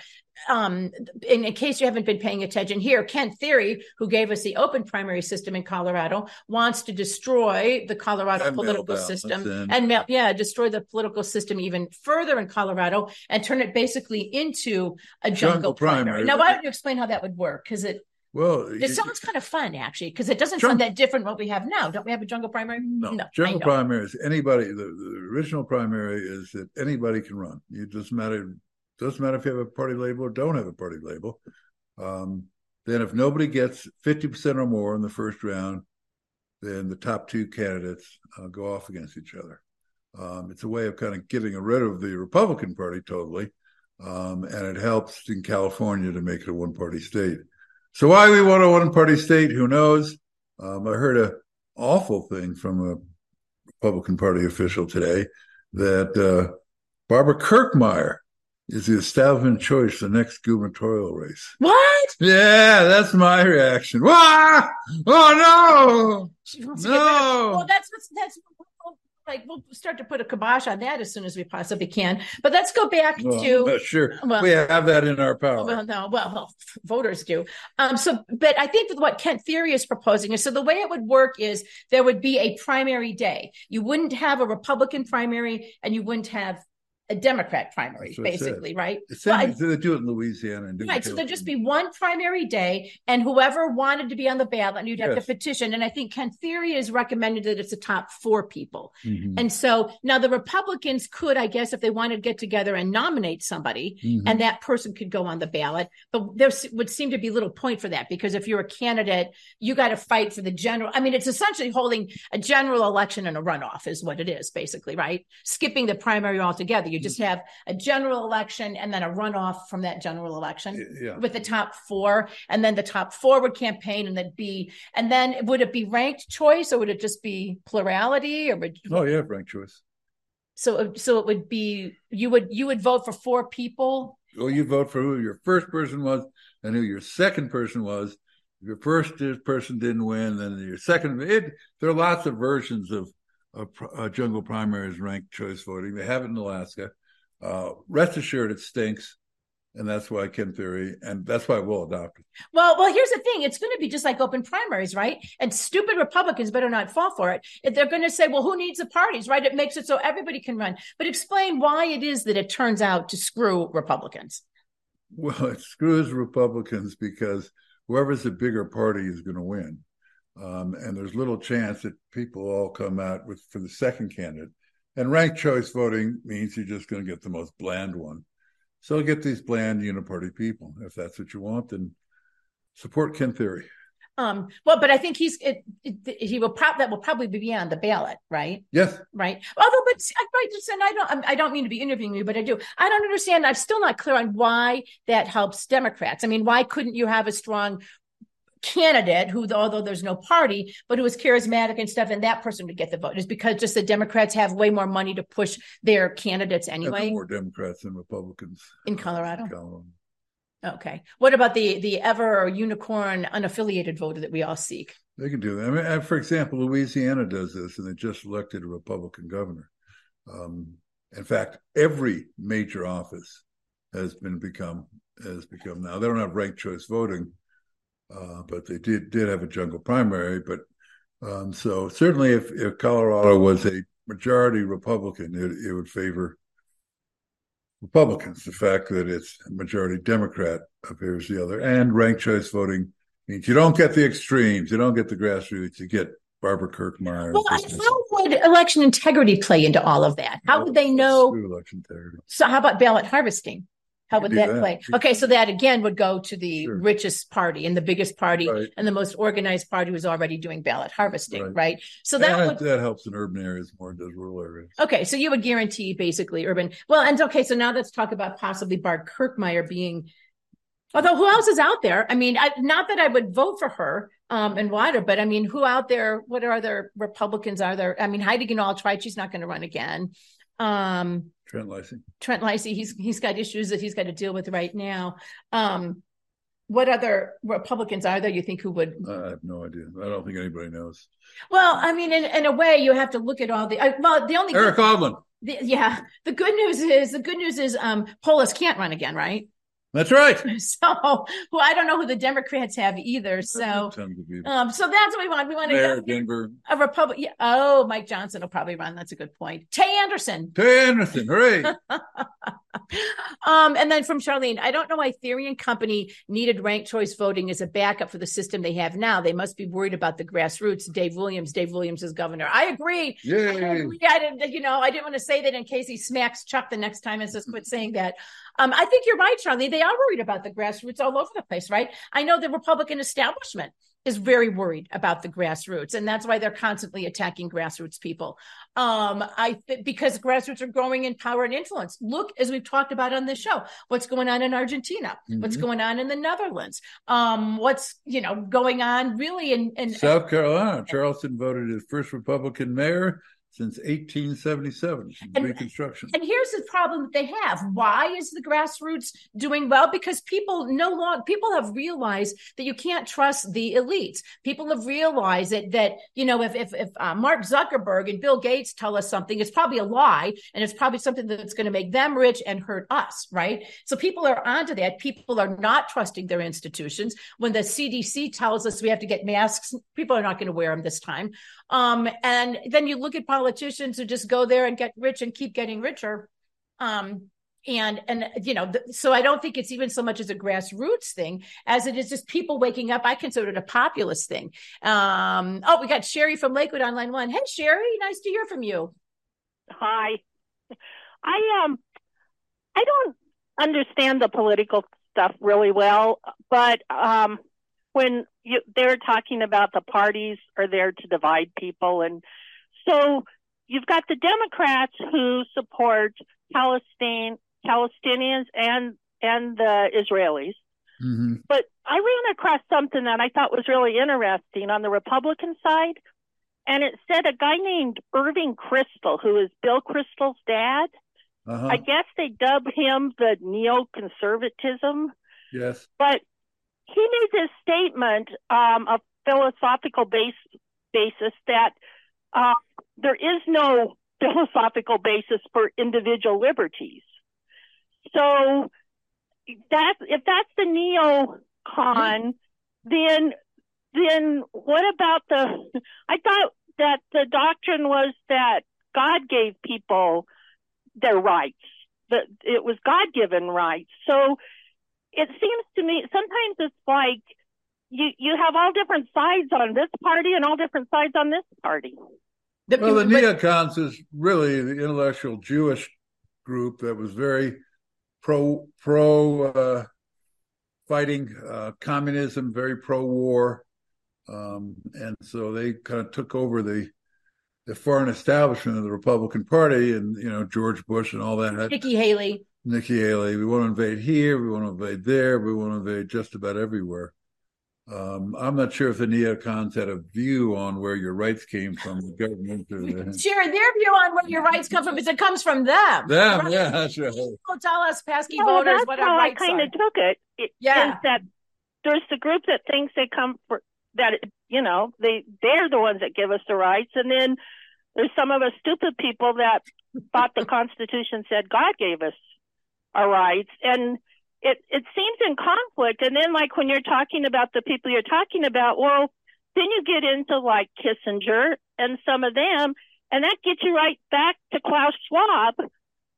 um, in, in, case you haven't been paying attention here, Kent Thiry, who gave us the open primary system in Colorado, wants to destroy the Colorado And political system and- mail, yeah, destroy the political system even further in Colorado and turn it basically into a jungle, Jungle primary. primary. Now, why don't you explain how that would work? Because it Well, it you- sounds kind of fun actually, because it doesn't Jung- sound that different what we have now. Don't we have a jungle primary? No, I jungle primary is anybody. The, the original primary is that anybody can run. It doesn't matter. Doesn't matter if you have a party label or don't have a party label. Um, then, if nobody gets fifty percent or more in the first round, then the top two candidates uh, go off against each other. Um, it's a way of kind of getting rid of the Republican Party totally, um, and it helps in California to make it a one-party state. So, why we want a one-party state? Who knows? Um, I heard a awful thing from a Republican Party official today that uh, Barbara Kirkmeyer is the establishment choice the next gubernatorial race. What? Yeah, that's my reaction. Wah! Oh She wants to get rid No. Well, that's what's that's like we'll start to put a kibosh on that as soon as we possibly can. But let's go back no! to sure, well- we have that in our power. Well, no, well, well, voters do. Um, so, but I think that what Kent Thiry is proposing is so the way it would work is there would be a primary day. You wouldn't have a Republican primary and you wouldn't have a Democrat primary, basically, right? Well, I- they do it in Louisiana and do it in Right. So there'd just be one primary day, and whoever wanted to be on the ballot, and you'd have Yes. to petition. And I think Kent Thiry is recommended that it's the top four people. Mhm. And so now the Republicans could, I guess, if they wanted to get together and nominate somebody, Mhm. and that person could go on the ballot. But there would seem to be little point for that because if you're a candidate, you got to fight for the general. I mean, it's essentially holding a general election and a runoff, is what it is, basically, right? Skipping the primary altogether. You just mm-hmm. have a general election and then a runoff from that general election yeah. with the top four, and then the top four would campaign, and then be, and then would it be ranked choice or would it just be plurality, or would Oh yeah, ranked choice. so so it would be you would you would vote for four people Well, you vote for who your first person was and who your second person was. If your first person didn't win, then your second. It, there are lots of versions of, of uh, jungle primaries ranked choice voting. They have it in Alaska. Uh, rest assured, it stinks, and that's why Kent Thiry, and that's why we'll adopt it. Well, well, here's the thing. It's going to be just like open primaries, right? And stupid Republicans better not fall for it. If they're going to say, well, who needs the parties, right? It makes it so everybody can run. But explain why it is that it turns out to screw Republicans. Well, it screws Republicans because whoever's the bigger party is going to win. Um, and there's little chance that people all come out with for the second candidate. And ranked choice voting means you're just going to get the most bland one. So get these bland uniparty people. If that's what you want, then support Kent Thiry. Um, well, but I think he's it, it, he will prob that will probably be on the ballot, right? Yes, right? Although, but just and I don't I don't mean to be interviewing you, but I do. I don't understand. I'm still not clear on why that helps Democrats. I mean, why couldn't you have a strong candidate who, although there's no party, but who is charismatic and stuff, and that person would get the vote? Is because just the Democrats have way more money to push their candidates anyway more Democrats than Republicans in Colorado. Colorado. Okay. What about the the ever unicorn unaffiliated voter that we all seek? They can do that. I mean, uh, for example, Louisiana does this, and they just elected a Republican governor. Um, in fact, every major office has been become has become now. They don't have ranked choice voting, uh, but they did did have a jungle primary. But um, so certainly, if, if Colorado was a majority Republican, it, it would favor Republicans. The fact that it's majority Democrat appears the other, and ranked choice voting means you don't get the extremes, you don't get the grassroots, you get Barbara Kirkmeyer. Well, how would election integrity play into all of that? How would they know? Election integrity. So, how about ballot harvesting? How would that, that. play? Okay, so that again would go to the Sure. richest party and the biggest party Right. and the most organized party who's already doing ballot harvesting, right? Right. So that that, would that helps in urban areas more than does rural areas. Okay, so you would guarantee basically urban. Well, and okay, so now let's talk about possibly Barb Kirkmeyer being. Although who else is out there? I mean, I, not that I would vote for her um, and wider, but I mean, who out there? What are other Republicans? Are there? I mean, Heidi Ganahl tried; she's not going to run again. Um, Trent Leisy. Trent Leisy, he's he's got issues that he's got to deal with right now. Um, what other Republicans are there? You think who would I have no idea. I don't think anybody knows. Well, I mean, in, in a way, you have to look at all the. Uh, well, the only Eric Odlin. the, yeah, the good news is the good news is um Polis can't run again, right? That's right. So, who I don't know who the Democrats have either. So, Tons of people. um, so that's what we want. We want Mayor to Denver. a Republic. Yeah. Oh, Mike Johnson will probably run. That's a good point. Tay Anderson. Tay Anderson. Hooray. Um, and then from Charlene, I don't know why Thiry and Company needed ranked choice voting as a backup for the system they have now. They must be worried about the grassroots. Dave Williams. Dave Williams is governor. I agree. I I didn't, you know, I didn't want to say that in case he smacks Chuck the next time and says, quit saying that. Um, I think you're right, Charlie. They are worried about the grassroots all over the place, right? I know the Republican establishment is very worried about the grassroots, and that's why they're constantly attacking grassroots people. Um, I th- because grassroots are growing in power and influence. Look, as we've talked about on this show, what's going on in Argentina, what's Mhm. going on in the Netherlands, um, what's you know going on really in, in South Carolina. Charleston voted his first Republican mayor since 1877, since And- Reconstruction. And here's the problem that they have. Why is the grassroots doing well? Because people no longer people have realized that you can't trust the elites. People have realized that that you know if if, if uh, Mark Zuckerberg and Bill Gates tell us something, it's probably a lie, and it's probably something that's going to make them rich and hurt us, right? So people are onto that. People are not trusting their institutions. When the CDC tells us we have to get masks, people are not going to wear them this time. Um, and then you look at politicians who just go there and get rich and keep getting richer. Um, and and you know, so I don't think it's even so much as a grassroots thing as it is just people waking up. I consider it a populist thing. Um, oh, we got Sherry from Lakewood on line one. Hey, Sherry, nice to hear from you. Hi. I um I don't understand the political stuff really well, but um when you, they're talking about the parties are there to divide people and so you've got the Democrats who support Palestine Palestinians and and the Israelis. Mhm. But I ran across something that I thought was really interesting on the Republican side. And it said a guy named Irving Kristol, who is Bill Kristol's dad. Uh-huh. I guess they dub him the neoconservatism, yes. but he made this statement, um, a philosophical base, basis that Uh, there is no philosophical basis for individual liberties. So that if that's the neocon, mm-hmm. then then what about the? I thought that the doctrine was that God gave people their rights. That it was God given rights. So it seems to me sometimes it's like you you have all different sides on this party and all different sides on this party. The- Well, the but- neocons is really the intellectual Jewish group that was very pro pro uh, fighting uh, communism, very pro war, um, and so they kind of took over the the foreign establishment of the Republican Party, and you know George Bush and all that. Nikki Haley. Nikki Haley. We want to invade here. We want to invade there. We want to invade just about everywhere. Um, I'm not sure if the neocons had a view on where your rights came from, the government or the Sherry, their view on where your rights come from is it comes from them. them. Right? Yeah, that's right. People tell us pesky Well, voters that's what how our I rights kind of took it. it Yeah. is that there's the group that thinks they come for that you know they they're the ones that give us the rights, and then there's some of us stupid people that thought the Constitution said God gave us our rights, and it it seems in conflict. And then like when you're talking about the people you're talking about, well, then you get into like Kissinger and some of them, and that gets you right back to Klaus Schwab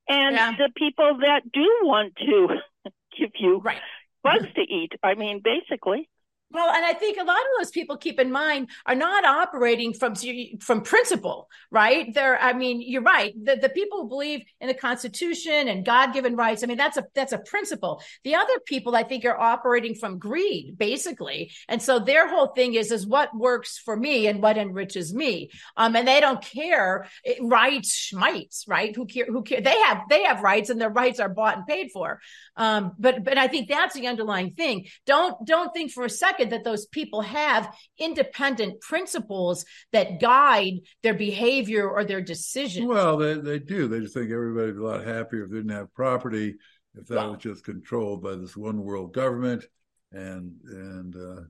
and Yeah. the people that do want to give you Right. bugs to eat. I mean, basically. Well, and I think a lot of those people keep in mind are not operating from from principle, right? They're, I mean, you're right. The, the people who believe in the Constitution and God given rights, I mean, that's a that's a principle. The other people, I think, are operating from greed, basically, and so their whole thing is is what works for me and what enriches me. Um, and they don't care it, rights, schmites, right? Who care? Who care? They have they have rights, and their rights are bought and paid for. Um, but but I think that's the underlying thing. Don't don't think for a second second that those people have independent principles that guide their behavior or their decisions. Well, they, they do. They just think everybody'd be a lot happier if they didn't have property, if that well, was just controlled by this one world government. And and uh,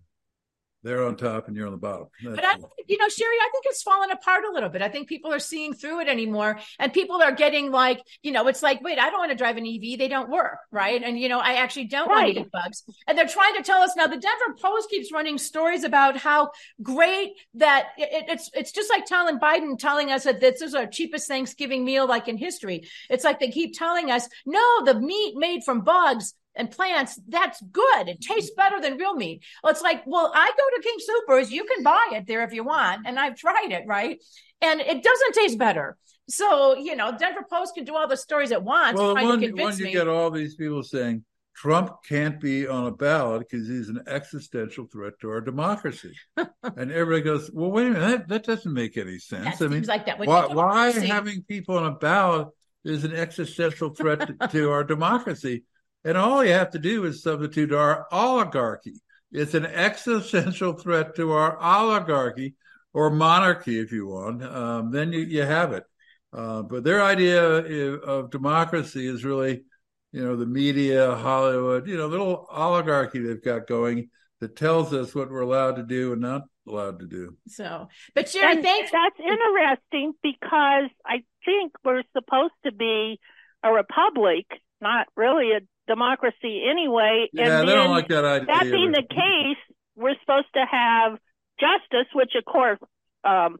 they're on top and you're on the bottom. That's but I, you know, Sherry, I think it's fallen apart a little bit. I think people are seeing through it anymore, and people are getting like, you know, it's like, wait, I don't want to drive an EV; they don't work, right? And you know, I actually don't right. want to get bugs. And they're trying to tell us now. The Denver Post keeps running stories about how great that it, it's. It's just like telling Biden telling us that this is our cheapest Thanksgiving meal like in history. It's like they keep telling us, no, the meat made from bugs and plants, that's good. It tastes better than real meat. Well, it's like, well, I go to King Soopers. You can buy it there if you want. And I've tried it, right? And it doesn't taste better. So, you know, Denver Post can do all the stories it wants. Well, one, one you me. get all these people saying Trump can't be on a ballot because he's an existential threat to our democracy. and everybody goes, well, wait a minute, that, that doesn't make any sense. That I mean, like that. why, why having people on a ballot is an existential threat to, to our democracy? And all you have to do is substitute our oligarchy. It's an existential threat to our oligarchy or monarchy, if you want. Um, then you, you have it. Uh, but their idea of democracy is really, you know, the media, Hollywood, you know, little oligarchy they've got going that tells us what we're allowed to do and not allowed to do. So, but Sharon, thanks. That's interesting because I think we're supposed to be a republic, not really a democracy anyway. Yeah, and they don't like that idea. That being the case, we're supposed to have justice, which of course, um,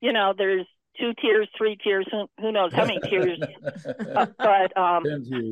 you know, there's two tiers, three tiers, who, who knows how many tiers. uh, but um,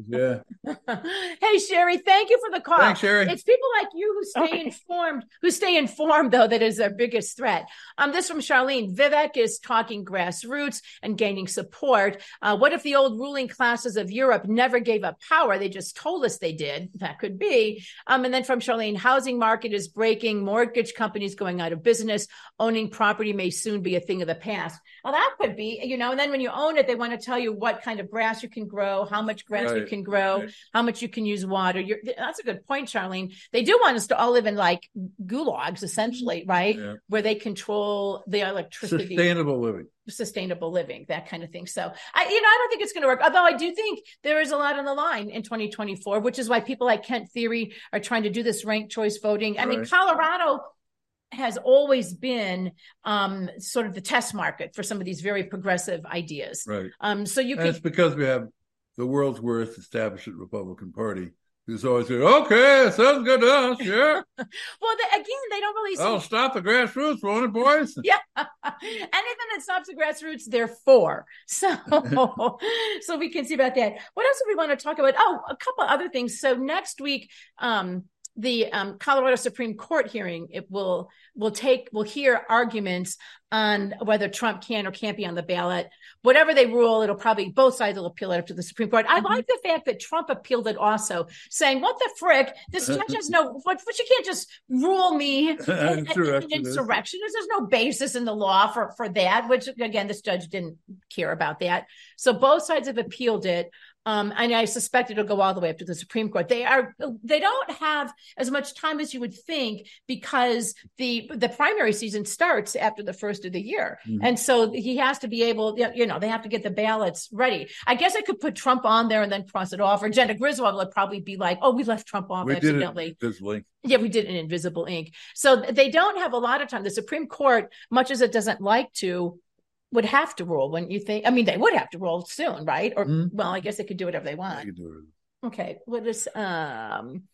yeah. hey Sherry, thank you for the call. Thanks, Sherry. It's people like you who stay okay. informed, who stay informed though, that is our biggest threat. Um, this from Charlene. Vivek is talking grassroots and gaining support. Uh, what if the old ruling classes of Europe never gave up power? They just told us they did. That could be. Um, and then from Charlene, housing market is breaking, mortgage companies going out of business, owning property may soon be a thing of the past. Well, that could be, you know, and then when you own it, they want to tell you what kind of grass you can grow, how much grass right. you can grow, right. how much you can use water. You're, that's a good point, Charlene. They do want us to all live in like gulags, essentially, right? Yeah. Where they control the electricity. Sustainable living. Sustainable living, that kind of thing. So I, you know, I don't think it's going to work. Although I do think there is a lot on the line in 2024, which is why people like Kent Thiry are trying to do this ranked choice voting. I right. mean, Colorado has always been um, sort of the test market for some of these very progressive ideas. Right. Um, so you and can. It's because we have the world's worst establishment Republican Party. Who's always saying, okay, sounds good to us, yeah. well, the, again, they don't really. Oh, stop the grassroots, won't it, boys? yeah, anything that stops the grassroots, they're for. So, so we can see about that. What else do we want to talk about? Oh, a couple other things. So next week, um, the um, Colorado Supreme Court hearing, it will will take will hear arguments on whether Trump can or can't be on the ballot. Whatever they rule, it'll probably both sides will appeal it up to the Supreme Court. I mm-hmm. like the fact that Trump appealed it also, saying, "What the frick? This judge has no what? But you can't just rule me in insurrection. There's no basis in the law for for that." Which again, this judge didn't care about that. So both sides have appealed it. Um, and I suspect it'll go all the way up to the Supreme Court. They are they don't have as much time as you would think because the the primary season starts after the first of the year, mm-hmm. and so he has to be able. You know, they have to get the ballots ready. I guess I could put Trump on there and then cross it off. Or Jena Griswold would probably be like, "Oh, we left Trump off we accidentally." Did Yeah, we did an invisible ink. So they don't have a lot of time. The Supreme Court, much as it doesn't like to, would have to rule when you think. I mean, they would have to rule soon, right? Or mm-hmm. well, I guess they could do whatever they want. They okay, what is um?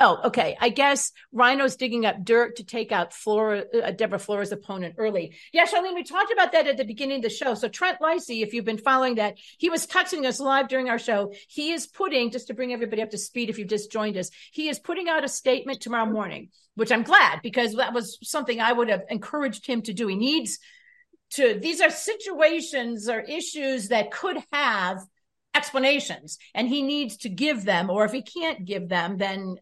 Oh, okay. I guess RINO's digging up dirt to take out Flora, uh, Deborah Flora's opponent early. Yeah, Charlene, we talked about that at the beginning of the show. So Trent Leisy, if you've been following that, he was texting us live during our show. He is putting, just to bring everybody up to speed, if you've just joined us, he is putting out a statement tomorrow morning, which I'm glad because that was something I would have encouraged him to do. He needs to, these are situations or issues that could have explanations and he needs to give them or if he can't give them then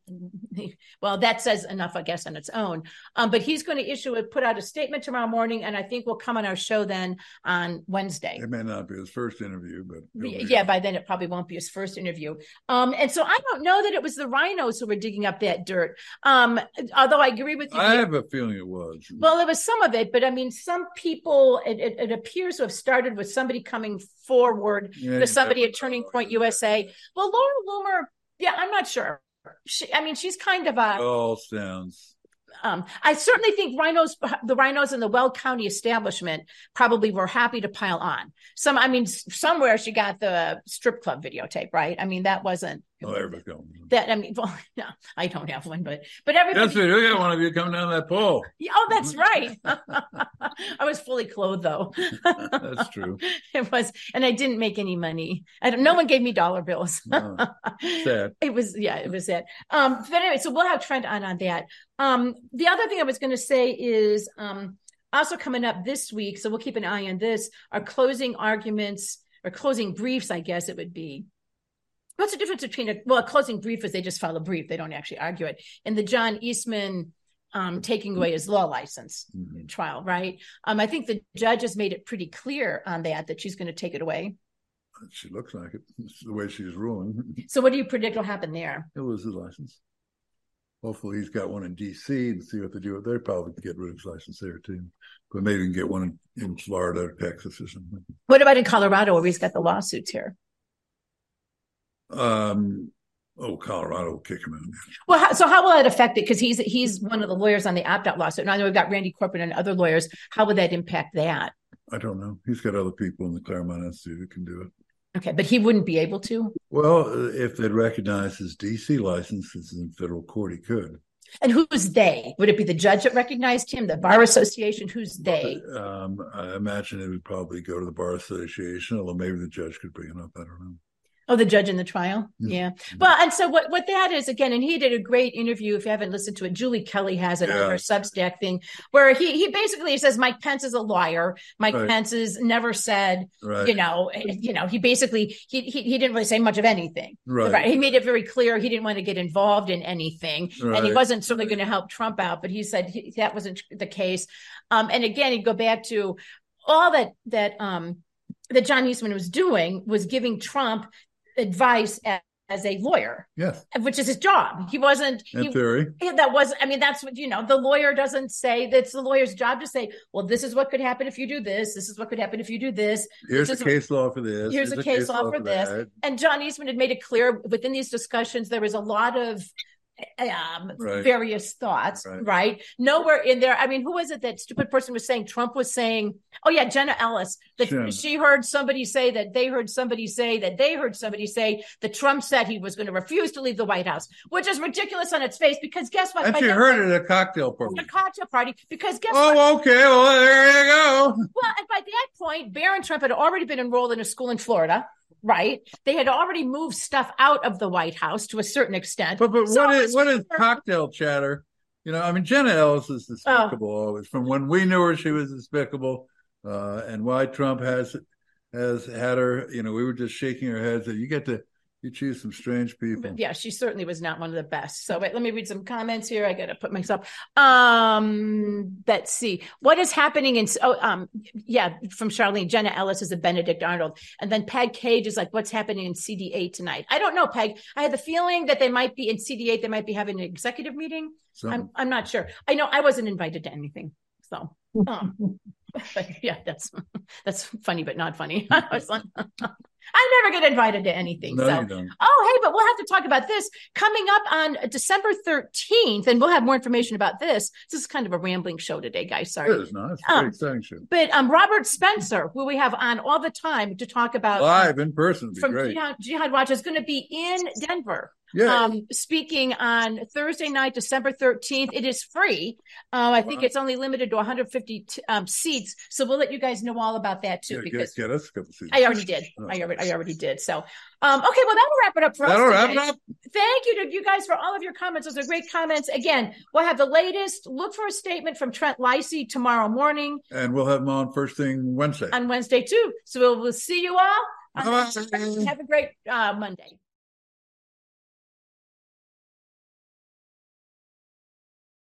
well that says enough i guess on its own. Um, but he's going to issue it put out a statement tomorrow morning and i think we'll come on our show then on wednesday. It may not be his first interview but yeah by then it probably won't be his first interview. Um, and so i don't know that it was the RINOs who were digging up that dirt. Um, although i agree with you. I have a feeling it was. Well it was some of it but i mean some people it, it, it appears to have started with somebody coming forward yeah, to somebody at Turning Point USA. Well, Laura Loomer, yeah, I'm not sure. She, I mean, she's kind of a. All sounds. Um, I certainly think RINOs, the RINOs in the Weld County establishment probably were happy to pile on. Some, I mean, somewhere she got the strip club videotape, right? I mean, that wasn't Oh, got That I mean, well, no, I don't have one, but but everybody. That's right. We got one of you coming down that pole. Yeah, oh, that's right. I was fully clothed though. that's true. It was, and I didn't make any money. I don't. No one gave me dollar bills. no. Sad. It was yeah, it was sad. Um, but anyway, so we'll have Trent on on that. Um, the other thing I was going to say is um, also coming up this week, so we'll keep an eye on this. Our closing arguments or closing briefs, I guess it would be What's the difference between a well, a closing brief is they just file a brief; they don't actually argue it. And the John Eastman um, taking away his law license mm-hmm. trial, right? Um, I think the judge has made it pretty clear on that that she's going to take it away. She looks like it. It's the way she's ruling. So, what do you predict will happen there? He'll lose his license. Hopefully, he's got one in D.C. and see what they do. They probably get rid of his license there too, but maybe he can get one in, in Florida or Texas or something. What about in Colorado, where he's got the lawsuits here? Um, oh, Colorado will kick him out. Well, how, so how will that affect it? Because he's he's one of the lawyers on the opt-out lawsuit, and I know we've got Randy Corporon and other lawyers. How would that impact that? I don't know. He's got other people in the Claremont Institute who can do it. Okay, but he wouldn't be able to. Well, if they'd recognize his DC license, this is in federal court, he could. And who's they? Would it be the judge that recognized him, the bar association? Who's they? Um, I imagine it would probably go to the bar association, although maybe the judge could bring it up. I don't know. Oh, the judge in the trial. Yeah. Well, and so what, what that is again, and he did a great interview. If you haven't listened to it, Julie Kelly has it yeah. on her Substack thing where he, he basically says Mike Pence is a liar. Mike right. Pence has never said, right. you know, you know, he basically, he, he, he, didn't really say much of anything. Right. right. He made it very clear he didn't want to get involved in anything and he wasn't certainly going to help Trump out, but he said he, that wasn't the case. Um, and again, he'd go back to all that, that, um, that John Eastman was doing was giving Trump advice as, as a lawyer. Yes. Which is his job. He wasn't in he, theory. That was I mean, that's what you know, the lawyer doesn't say that's the lawyer's job to say, well, this is what could happen if you do this. This is what could happen if you do this. Here's this a case law for this. Here's, here's a, case, law, law, for this. And John Eastman had made it clear within these discussions there was a lot of um, right. various thoughts, right. right. Nowhere in there. I mean, who was it that stupid person was saying? Trump was saying, "Oh yeah, Jenna Ellis." That she heard somebody say that they heard somebody say that they heard somebody say that Trump said he was going to refuse to leave the White House, which is ridiculous on its face. Because guess what? And she heard it at a cocktail party. A cocktail party. Because guess oh, what? Oh, okay. Well, there you go. Well, and by that point, Barron Trump had already been enrolled in a school in Florida right? They had already moved stuff out of the White House to a certain extent. But but so what is what is cocktail chatter? You know, I mean, Jenna Ellis is despicable oh. always. From when we knew her, she was despicable. Uh, and why Trump has has had her, you know, we were just shaking our heads that you get to you choose some strange people. Yeah, she certainly was not one of the best. So wait, let me read some comments here. I got to put myself. Um, let's see what is happening in. Oh, um, yeah, from Charlene, Jenna Ellis is a Benedict Arnold, and then Peg Cage is like, what's happening in CD8 tonight? I don't know, Peg. I had the feeling that they might be in CD8. They might be having an executive meeting. I'm I'm not sure. I know I wasn't invited to anything, so. Um, but yeah, that's that's funny, but not funny. I was like, I never get invited to anything. No, so. Oh, hey, but we'll have to talk about this coming up on December 13th, and we'll have more information about this. This is kind of a rambling show today, guys. Sorry. It is not. It's a um, exciting show. But um, Robert Spencer, who we have on all the time to talk about live in person, from great. Jihad, Jihad Watch, is going to be in Denver Yeah. um, speaking on Thursday night, December 13th. It is free. Um, I think Wow. it's only limited to 150 t- um, seats. So we'll let you guys know all about that too, Yeah, because get, get us a couple seats. I already did. Oh, I already, I already did. So, um, okay, well, that'll wrap it up for That'll us. wrap it up. Thank you to you guys for all of your comments. Those are great comments. Again, we'll have the latest. Look for a statement from Trent Leisy tomorrow morning And we'll have them on first thing Wednesday. on Wednesday too. So we'll, we'll see you all. Have a great uh, Monday.